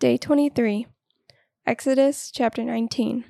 Day 23, Exodus chapter 19.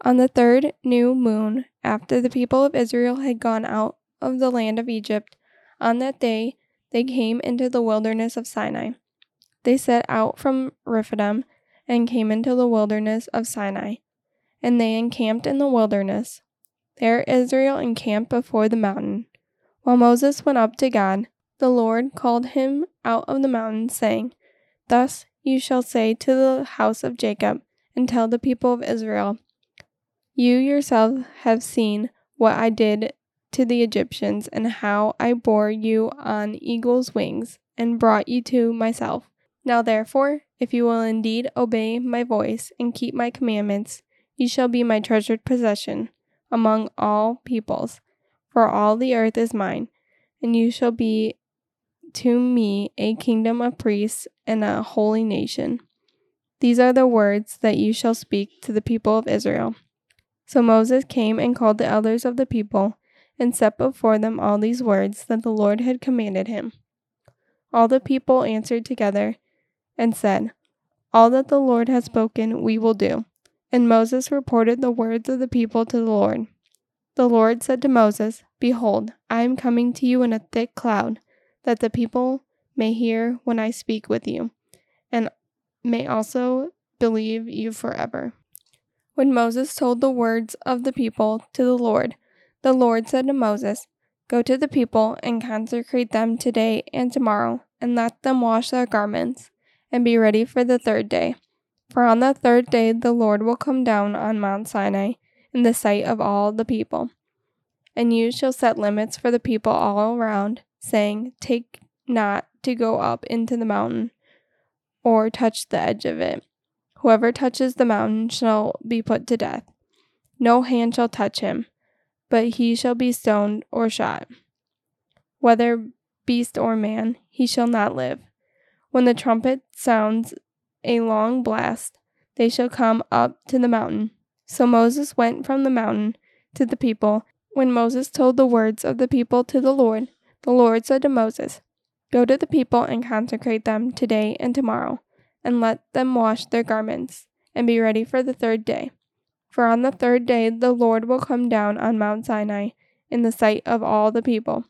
On the third new moon, after the people of Israel had gone out of the land of Egypt, on that day they came into the wilderness of Sinai. They set out from Rephidim and came into the wilderness of Sinai, and they encamped in the wilderness. There Israel encamped before the mountain. While Moses went up to God, the Lord called him out of the mountain, saying, Thus you shall say to the house of Jacob, and tell the people of Israel, You yourselves have seen what I did to the Egyptians, and how I bore you on eagle's wings, and brought you to myself. Now therefore, if you will indeed obey my voice, and keep my commandments, you shall be my treasured possession among all peoples, for all the earth is mine, and you shall be to me a kingdom of priests and a holy nation. These are the words that you shall speak to the people of Israel. So Moses came and called the elders of the people, and set before them all these words that the Lord had commanded him. All the people answered together and said, All that the Lord has spoken, we will do. And Moses reported the words of the people to the Lord. The Lord said to Moses, Behold, I am coming to you in a thick cloud that the people may hear when I speak with you, and may also believe you forever. When Moses told the words of the people to the Lord, the Lord said to Moses, Go to the people and consecrate them today and tomorrow, and let them wash their garments, and be ready for the third day. For on the third day the Lord will come down on Mount Sinai in the sight of all the people. And you shall set limits for the people all around saying, Take not to go up into the mountain, or touch the edge of it. Whoever touches the mountain shall be put to death. No hand shall touch him, but he shall be stoned or shot. Whether beast or man, he shall not live. When the trumpet sounds a long blast, they shall come up to the mountain. So Moses went from the mountain to the people. When Moses told the words of the people to the Lord, the Lord said to Moses, Go to the people and consecrate them today and tomorrow, and let them wash their garments, and be ready for the third day. For on the third day the Lord will come down on Mount Sinai in the sight of all the people.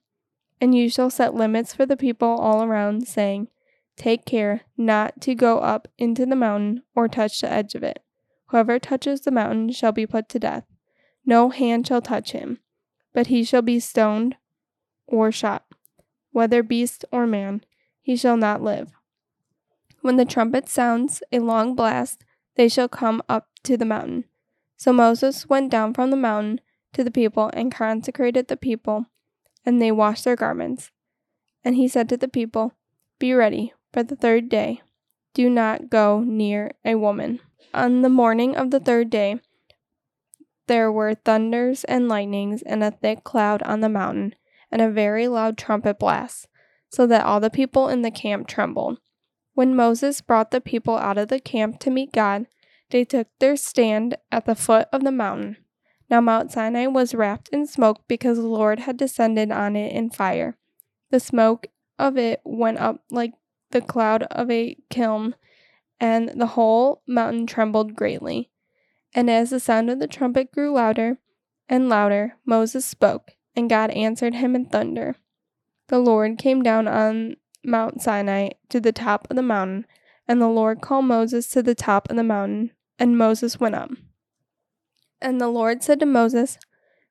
And you shall set limits for the people all around, saying, Take care not to go up into the mountain or touch the edge of it. Whoever touches the mountain shall be put to death. No hand shall touch him, but he shall be stoned or shot, whether beast or man, he shall not live. When the trumpet sounds a long blast, they shall come up to the mountain. So Moses went down from the mountain to the people and consecrated the people, and they washed their garments. And he said to the people, Be ready for the third day. Do not go near a woman. On the morning of the third day, there were thunders and lightnings and a thick cloud on the mountain and a very loud trumpet blast, so that all the people in the camp trembled. When Moses brought the people out of the camp to meet God, they took their stand at the foot of the mountain. Now Mount Sinai was wrapped in smoke because the Lord had descended on it in fire. The smoke of it went up like the cloud of a kiln, and the whole mountain trembled greatly. And as the sound of the trumpet grew louder and louder, Moses spoke, and God answered him in thunder. The Lord came down on Mount Sinai to the top of the mountain, and the Lord called Moses to the top of the mountain, and Moses went up. And the Lord said to Moses,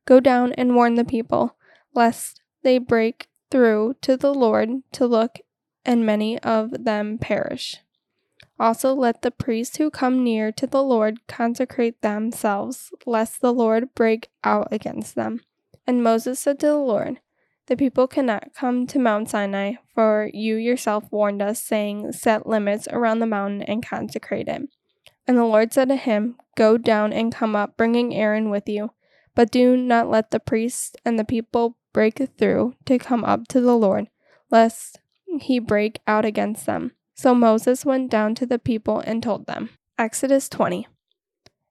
Go down and warn the people, lest they break through to the Lord to look, and many of them perish. Also, let the priests who come near to the Lord consecrate themselves, lest the Lord break out against them. And Moses said to the Lord, The people cannot come to Mount Sinai, for you yourself warned us, saying, Set limits around the mountain and consecrate it. And the Lord said to him, Go down and come up, bringing Aaron with you. But do not let the priests and the people break through to come up to the Lord, lest he break out against them. So Moses went down to the people and told them. Exodus 20.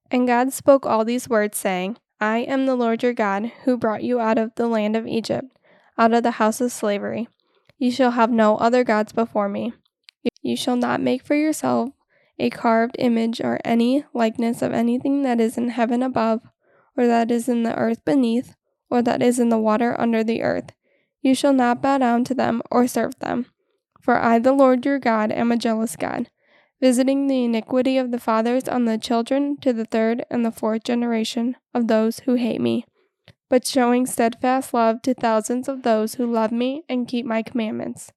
And God spoke all these words, saying, I am the Lord your God, who brought you out of the land of Egypt, out of the house of slavery. You shall have no other gods before me. You shall not make for yourself a carved image or any likeness of anything that is in heaven above, or that is in the earth beneath, or that is in the water under the earth. You shall not bow down to them or serve them. For I, the Lord your God, am a jealous God, visiting the iniquity of the fathers on the children to the third and the fourth generation of those who hate me, but showing steadfast love to thousands of those who love me and keep my commandments.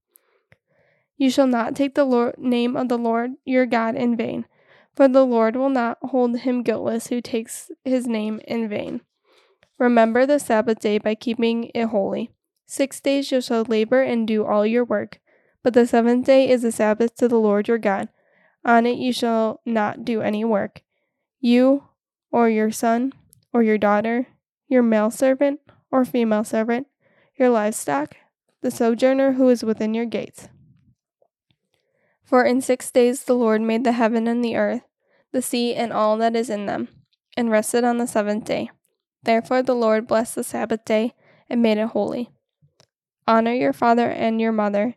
You shall not take the Lord, name of the Lord your God in vain, for the Lord will not hold him guiltless who takes his name in vain. Remember the Sabbath day by keeping it holy. Six days you shall labor and do all your work, but the seventh day is a Sabbath to the Lord your God. On it you shall not do any work, you, or your son, or your daughter, your male servant, or female servant, your livestock, the sojourner who is within your gates. For in six days the Lord made the heaven and the earth, the sea, and all that is in them, and rested on the seventh day. Therefore the Lord blessed the Sabbath day and made it holy. Honor your father and your mother,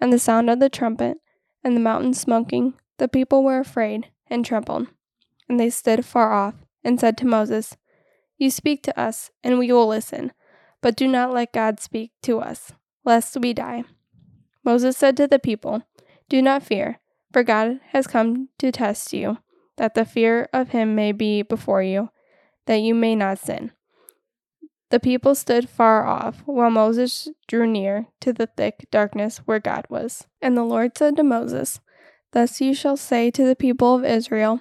and the sound of the trumpet, and the mountain smoking, the people were afraid and trembled. And they stood far off, and said to Moses, You speak to us, and we will listen, but do not let God speak to us, lest we die. Moses said to the people, Do not fear, for God has come to test you, that the fear of him may be before you that you may not sin. The people stood far off, while Moses drew near to the thick darkness where God was. And the Lord said to Moses, Thus you shall say to the people of Israel,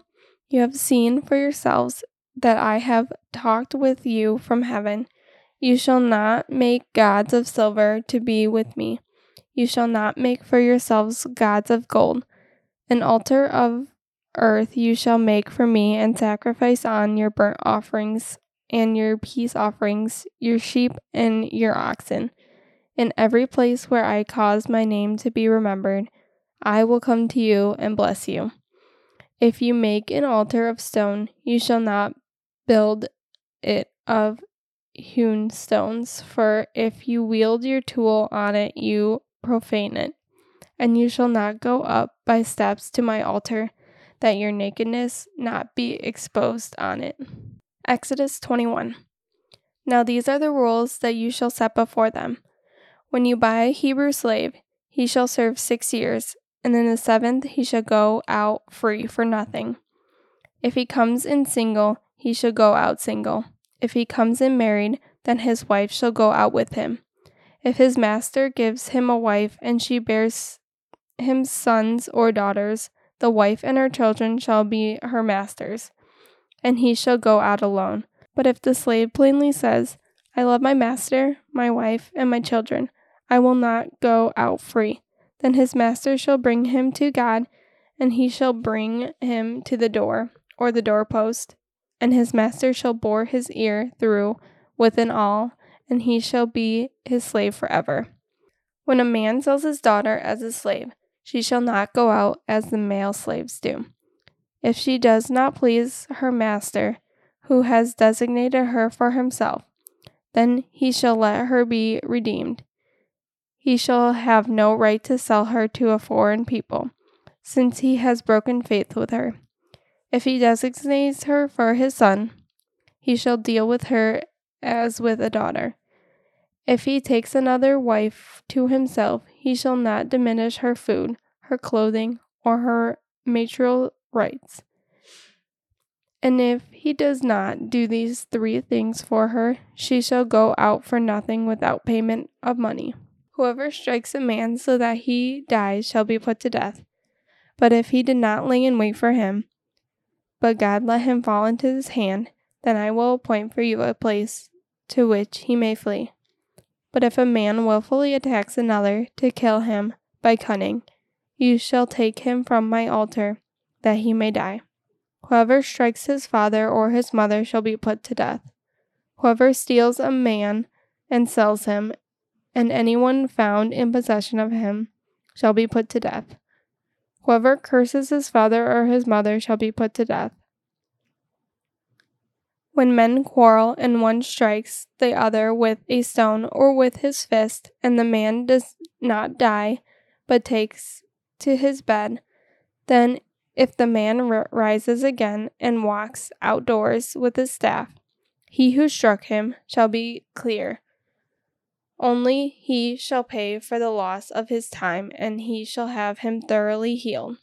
You have seen for yourselves that I have talked with you from heaven. You shall not make gods of silver to be with me. You shall not make for yourselves gods of gold. An altar of earth you shall make for me and sacrifice on your burnt offerings and your peace offerings, your sheep and your oxen. In every place where I cause my name to be remembered, I will come to you and bless you. If you make an altar of stone, you shall not build it of hewn stones, for if you wield your tool on it, you profane it. And you shall not go up by steps to my altar that your nakedness not be exposed on it. Exodus 21. Now these are the rules that you shall set before them. When you buy a Hebrew slave, he shall serve six years, and in the seventh he shall go out free for nothing. If he comes in single, he shall go out single. If he comes in married, then his wife shall go out with him. If his master gives him a wife, and she bears him sons or daughters, the wife and her children shall be her master's, and he shall go out alone. But if the slave plainly says, I love my master, my wife, and my children, I will not go out free, then his master shall bring him to God, and he shall bring him to the door, or the doorpost, and his master shall bore his ear through with an awl, and he shall be his slave forever. When a man sells his daughter as a slave, she shall not go out as the male slaves do. If she does not please her master, who has designated her for himself, then he shall let her be redeemed. He shall have no right to sell her to a foreign people, since he has broken faith with her. If he designates her for his son, he shall deal with her as with a daughter. If he takes another wife to himself, he shall not diminish her food, her clothing, or her material rights. And if he does not do these three things for her, she shall go out for nothing without payment of money. Whoever strikes a man so that he dies shall be put to death. But if he did not lay in wait for him, but God let him fall into his hand, then I will appoint for you a place to which he may flee. But if a man wilfully attacks another to kill him by cunning, you shall take him from my altar, that he may die. Whoever strikes his father or his mother shall be put to death. Whoever steals a man and sells him, and anyone found in possession of him, shall be put to death. Whoever curses his father or his mother shall be put to death. When men quarrel and one strikes the other with a stone or with his fist, and the man does not die, but takes to his bed, then if the man r- rises again and walks outdoors with his staff, he who struck him shall be clear. Only he shall pay for the loss of his time, and he shall have him thoroughly healed.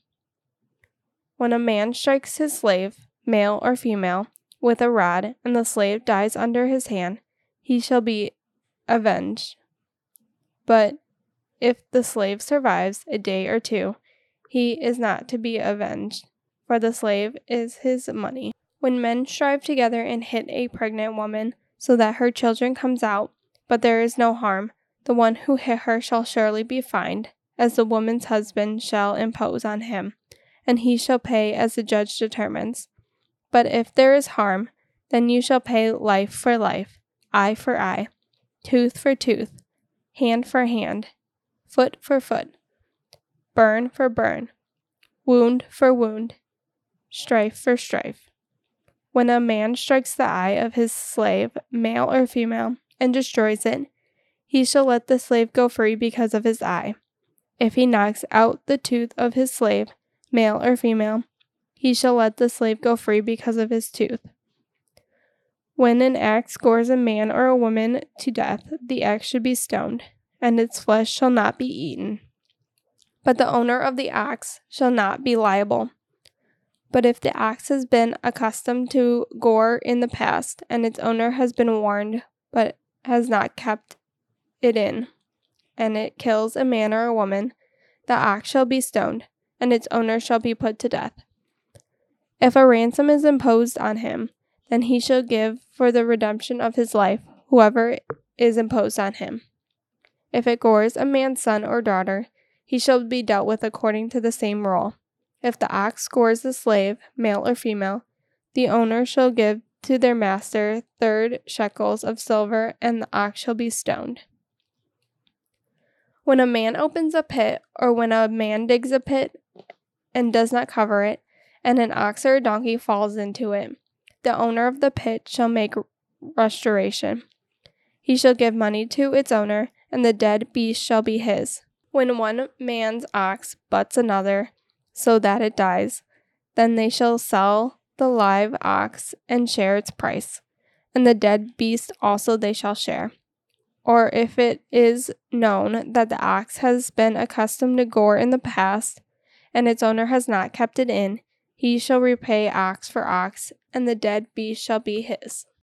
When a man strikes his slave, male or female, with a rod, and the slave dies under his hand, he shall be avenged. But if the slave survives a day or two, he is not to be avenged, for the slave is his money. When men strive together and hit a pregnant woman, so that her children comes out, but there is no harm, the one who hit her shall surely be fined, as the woman's husband shall impose on him, and he shall pay as the judge determines. But if there is harm, then you shall pay life for life, eye for eye, tooth for tooth, hand for hand, foot for foot, burn for burn, wound for wound, strife for strife. When a man strikes the eye of his slave, male or female, and destroys it, he shall let the slave go free because of his eye. If he knocks out the tooth of his slave, male or female, he shall let the slave go free because of his tooth. When an axe gores a man or a woman to death, the axe should be stoned, and its flesh shall not be eaten. But the owner of the axe shall not be liable. But if the axe has been accustomed to gore in the past, and its owner has been warned but has not kept it in, and it kills a man or a woman, the axe shall be stoned, and its owner shall be put to death. If a ransom is imposed on him, then he shall give for the redemption of his life whoever is imposed on him. If it gores a man's son or daughter, he shall be dealt with according to the same rule. If the ox scores the slave, male or female, the owner shall give to their master third shekels of silver, and the ox shall be stoned. When a man opens a pit, or when a man digs a pit and does not cover it, and an ox or a donkey falls into it, the owner of the pit shall make restoration. He shall give money to its owner, and the dead beast shall be his. When one man's ox butts another, so that it dies, then they shall sell the live ox and share its price, and the dead beast also they shall share. Or if it is known that the ox has been accustomed to gore in the past, and its owner has not kept it in, he shall repay ox for ox, and the dead beast shall be his.